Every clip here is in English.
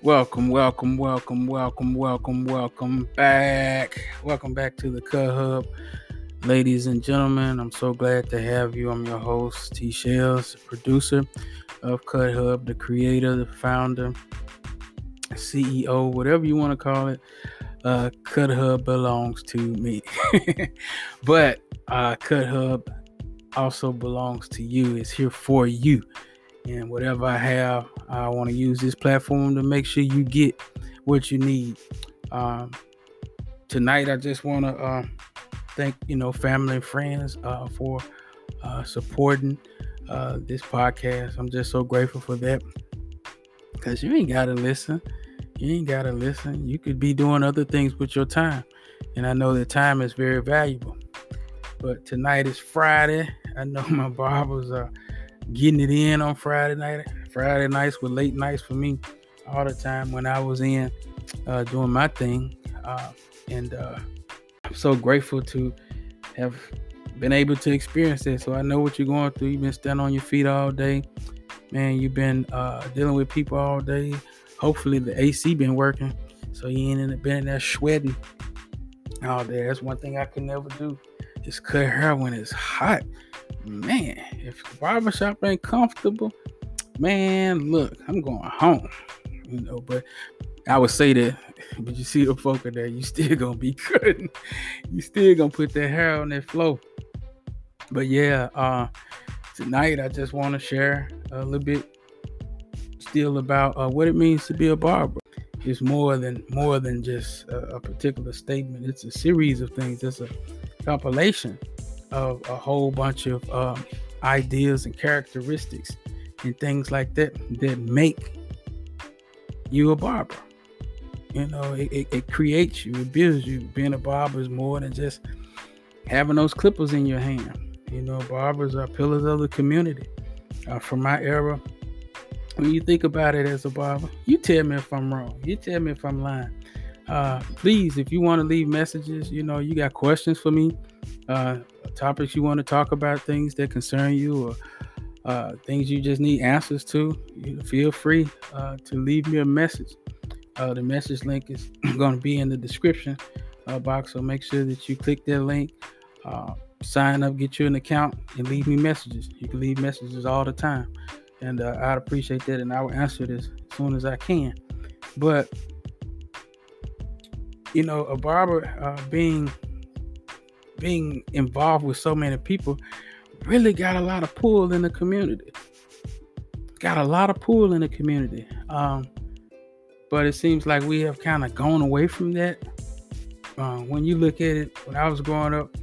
Welcome, welcome, welcome, welcome, welcome, welcome back. Welcome back to the Cut Hub. Ladies and gentlemen, I'm so glad to have you. I'm your host, T Shells, producer of Cut Hub, the creator, the founder, CEO, whatever you want to call it. Uh, Cut Hub belongs to me. but uh, Cut Hub also belongs to you. It's here for you. And whatever I have, I want to use this platform to make sure you get what you need. Um, tonight, I just want to uh, thank you know family and friends uh, for uh, supporting uh, this podcast. I'm just so grateful for that because you ain't gotta listen. You ain't gotta listen. You could be doing other things with your time, and I know that time is very valuable. But tonight is Friday. I know my barbers are getting it in on Friday night. Friday nights were late nights for me all the time when I was in uh, doing my thing. Uh, and uh, I'm so grateful to have been able to experience that. So I know what you're going through. You've been standing on your feet all day. Man, you've been uh, dealing with people all day. Hopefully the AC been working. So you ain't been in there sweating all day. That's one thing I could never do. Is cut hair when it's hot man, if the barbershop ain't comfortable, man, look, I'm going home. You know, but I would say that, but you see the folk there, you still gonna be cutting. You still gonna put that hair on that flow. But yeah, uh tonight I just want to share a little bit still about uh, what it means to be a barber. It's more than more than just a, a particular statement. It's a series of things. It's a compilation of a whole bunch of um, ideas and characteristics and things like that that make you a barber. You know, it, it, it, creates you, it builds you. Being a barber is more than just having those clippers in your hand. You know, barbers are pillars of the community. Uh, from my era, when you think about it as a barber, you tell me if I'm wrong. You tell me if I'm lying. Uh, please, if you want to leave messages, you know, you got questions for me, uh, topics you want to talk about, things that concern you, or uh, things you just need answers to, feel free uh, to leave me a message. Uh, the message link is going to be in the description uh, box, so make sure that you click that link, uh, sign up, get you an account, and leave me messages. You can leave messages all the time, and uh, I'd appreciate that, and I will answer this as soon as I can. But you know, a barber being being involved with so many people really got a lot of pull in the community. Got a lot of pull in the community. Um, but it seems like we have kind of gone away from that. Uh, when you look at it, when I was growing up,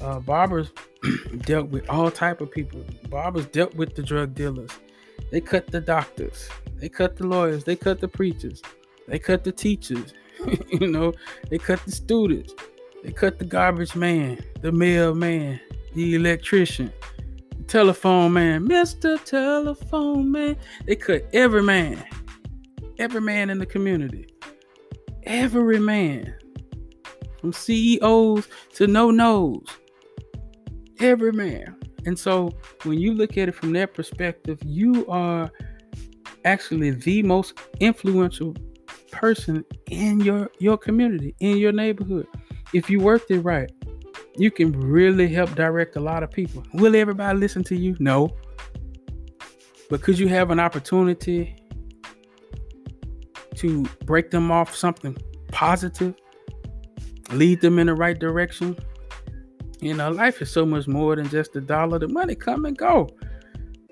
uh, barbers dealt with all type of people. Barbers dealt with the drug dealers. They cut the doctors. They cut the lawyers. They cut the preachers. They cut the teachers. you know, they cut the students. They cut the garbage man, the mailman, the electrician, the telephone man, Mr. Telephone Man. They cut every man, every man in the community, every man, from CEOs to no nos, every man. And so when you look at it from that perspective, you are actually the most influential person in your your community, in your neighborhood if you worked it right, you can really help direct a lot of people. Will everybody listen to you? No. But could you have an opportunity to break them off something positive, lead them in the right direction? You know, life is so much more than just the dollar. The money come and go.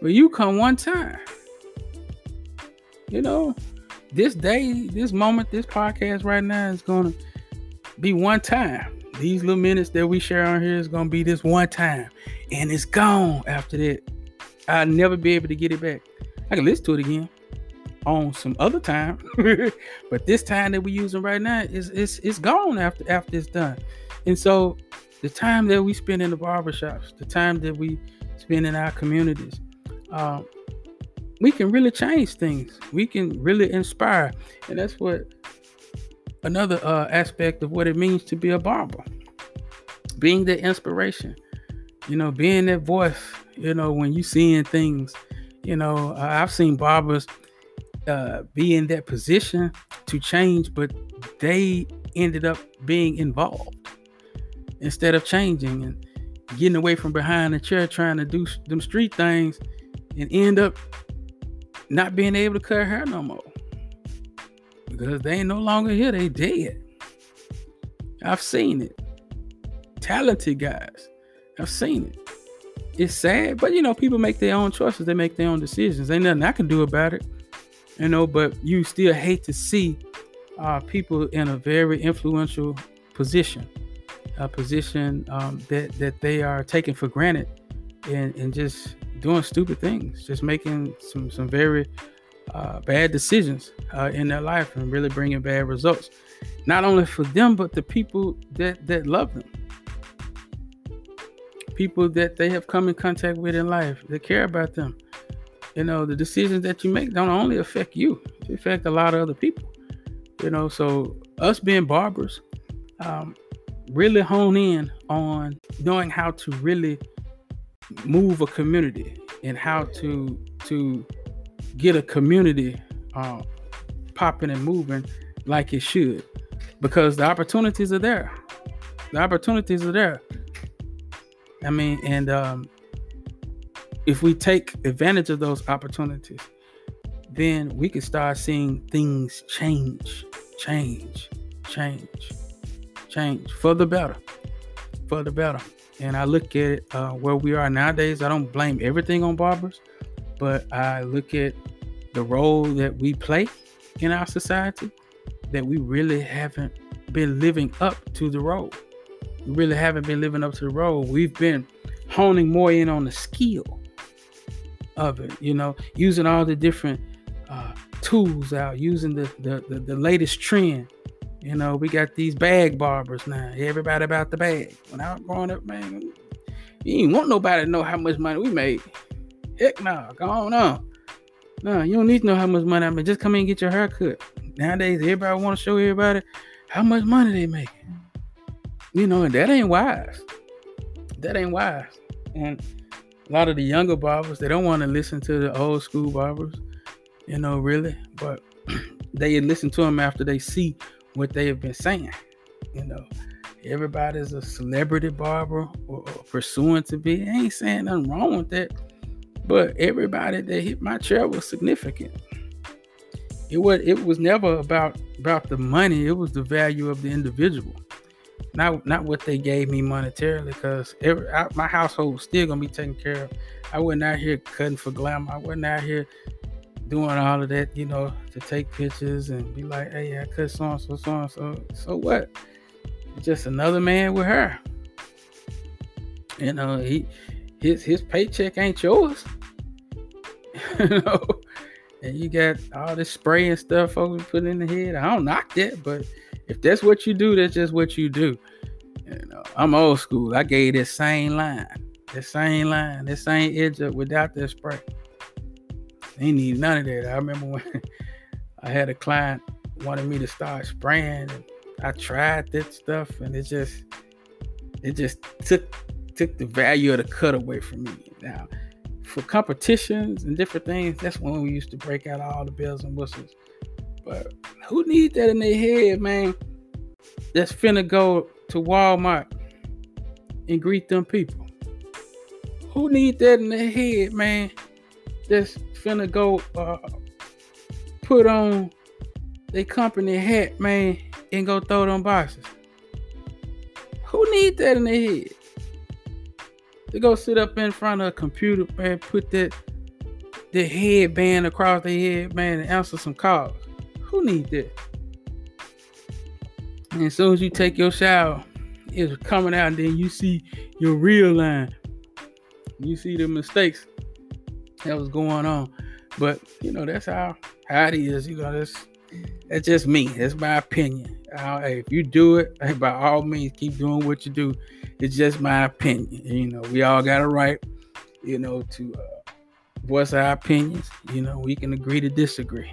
But you come one time. You know, this day, this moment, this podcast right now is gonna be one time. These little minutes that we share on here is gonna be this one time, and it's gone after that. I'll never be able to get it back. I can listen to it again on some other time, but this time that we're using right now is it's it's gone after after it's done. And so the time that we spend in the barbershops, the time that we spend in our communities, um, we can really change things. We can really inspire, and that's what another uh, aspect of what it means to be a barber. Being the inspiration. You know being that voice you know when you seeing things you know i've seen barbers uh, be in that position to change, but they ended up being involved instead of changing and getting away from behind the chair trying to do them street things and end up not being able to cut hair no more because they ain't no longer here. They dead. I've seen it. Talented guys. I've seen it. It's sad but you know people make their own choices. They make their own decisions. Ain't nothing i can do about it you know but you still hate to see uh, people in a very influential position a position um, that that they are taking for granted and, and just doing stupid things, just making some some very uh, bad decisions uh, in their life and really bringing bad results, not only for them but the people that that love them, people that they have come in contact with in life that care about them. You know, the decisions that you make don't only affect you; they affect a lot of other people. You know, so us being barbers, um, really hone in on knowing how to really move a community and how to to get a community uh, popping and moving like it should because the opportunities are there the opportunities are there i mean and um, if we take advantage of those opportunities then we can start seeing things change change change change for the better, for the better. And I look at it uh, where we are nowadays. I don't blame everything on barbers, but I look at the role that we play in our society that we really haven't been living up to the role. We really haven't been living up to the role. We've been honing more in on the skill of it, you know, using all the different uh, tools out, using the, the, the, the latest trend you know, we got these bag barbers now. Everybody about the bag. When I was growing up, man, you ain't want nobody to know how much money we made. Heck no, nah, go on. No, you don't need to know how much money I made. Just come in and get your hair cut. Nowadays, everybody want to show everybody how much money they making. You know, and that ain't wise. That ain't wise. And a lot of the younger barbers, they don't want to listen to the old school barbers, you know, really. But they listen to them after they see what they have been saying. You know, everybody's a celebrity barber or, or pursuing to be. I ain't saying nothing wrong with that, but everybody that hit my chair was significant. It was it was never about about the money. It was the value of the individual, not not what they gave me monetarily. Because my household was still gonna be taken care of. I wasn't out here cutting for glamour. I wasn't out here doing all of that, you know, to take pictures and be like, hey, I cut so and so, so and so. So what? Just another man with her. You know, he his his paycheck ain't yours. you know, and you got all this spray and stuff folks put in the head. I don't knock that, but if that's what you do, that's just what you do. You know, I'm old school. I gave that same line, that same line, that same edge up without that spray. They need none of that. I remember when I had a client wanted me to start spraying, and I tried that stuff, and it just it just took took the value of the cut away from me. Now, for competitions and different things, that's when we used to break out all the bells and whistles. But who needs that in their head, man? That's finna go to Walmart and greet them people. Who need that in their head, man? That's finna go uh, put on their company hat, man, and go throw them boxes. Who needs that in their head? To go sit up in front of a computer, man, put that the headband across their head, man, and answer some calls. Who needs that? And as soon as you take your shower, it's coming out, and then you see your real line. You see the mistakes that was going on. But you know, that's how how it is. You know, that's that's just me. That's my opinion. Uh, hey, if you do it, by all means, keep doing what you do. It's just my opinion. You know, we all got a right, you know, to uh, voice our opinions. You know, we can agree to disagree.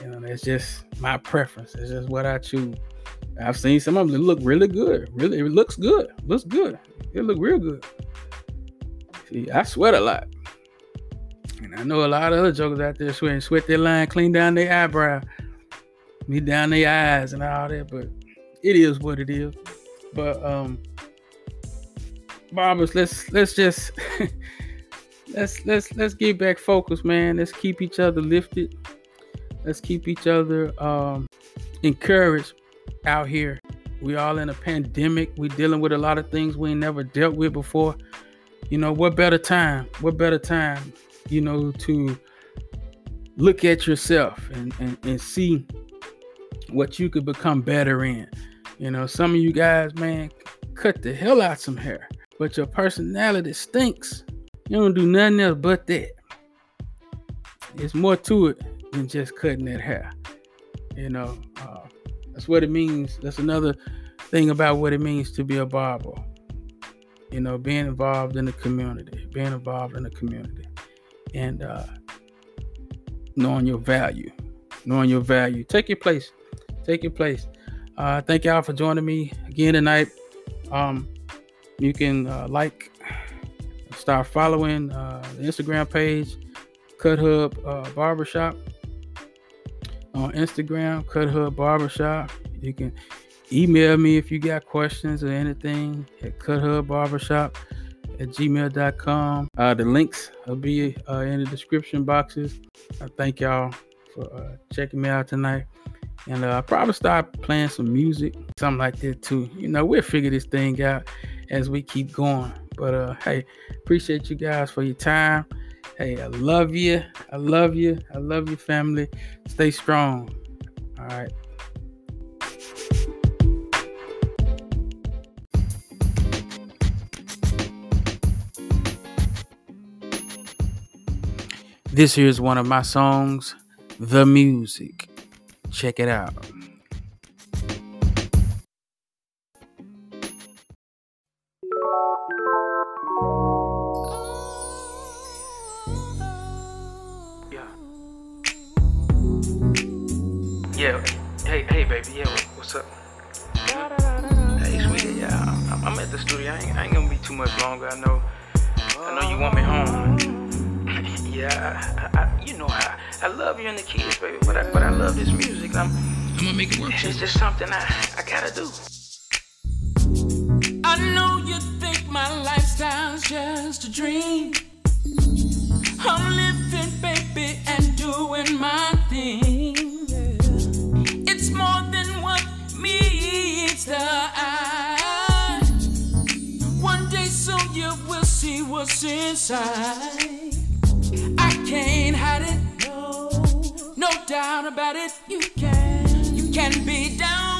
You know, that's just my preference. It's just what I choose. I've seen some of them look really good. Really, it looks good. Looks good. It look real good. See, I sweat a lot. And I know a lot of other jokers out there sweating, sweat their line, clean down their eyebrow, me down their eyes and all that, but it is what it is. But um barbers, let's let's just let's let's let's get back focused, man. Let's keep each other lifted. Let's keep each other um encouraged out here. We all in a pandemic. We dealing with a lot of things we never dealt with before. You know, what better time? What better time, you know, to look at yourself and, and, and see what you could become better in. You know, some of you guys, man, cut the hell out some hair, but your personality stinks. You don't do nothing else but that. It's more to it than just cutting that hair. You know, uh, that's what it means. That's another thing about what it means to be a barber. You know, being involved in the community, being involved in the community, and uh, knowing your value, knowing your value. Take your place. Take your place. Uh, thank y'all for joining me again tonight. Um, you can uh, like, start following uh, the Instagram page, Cut Hub uh, Barbershop on Instagram, Cut Hub Barbershop. You can email me if you got questions or anything at cuthubbarbershop at gmail.com. Uh, the links will be uh, in the description boxes. I thank y'all for uh, checking me out tonight. And uh, I'll probably start playing some music, something like that too. You know, we'll figure this thing out as we keep going. But uh, hey, appreciate you guys for your time. Hey, I love you. I love you. I love your family. Stay strong. All right. This here is one of my songs, The Music. Check it out. Yeah, I, I, you know I, I love you and the kids, baby. But I, but I love this music. I'm, I'm gonna make it work. It's just something I, I gotta do. I know you think my lifestyle's just a dream. I'm living, baby, and doing my thing. It's more than what meets the eye. One day soon you will see what's inside. Can't hide it, no, no doubt about it. You can, you can be down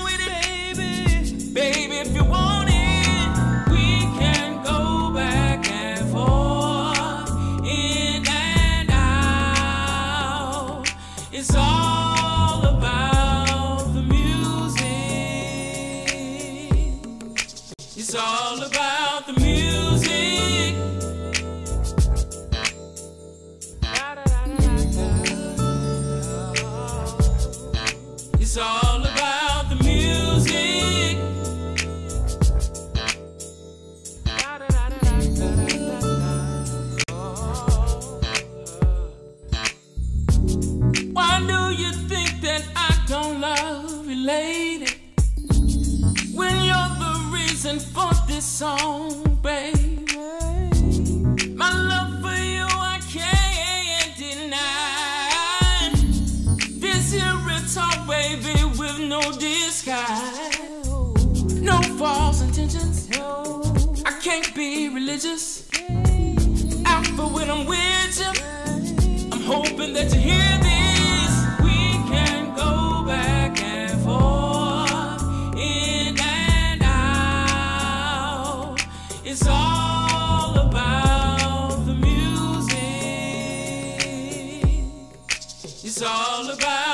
For when I'm with you. I'm hoping that you hear this. We can go back and forth, in and out. It's all about the music. It's all about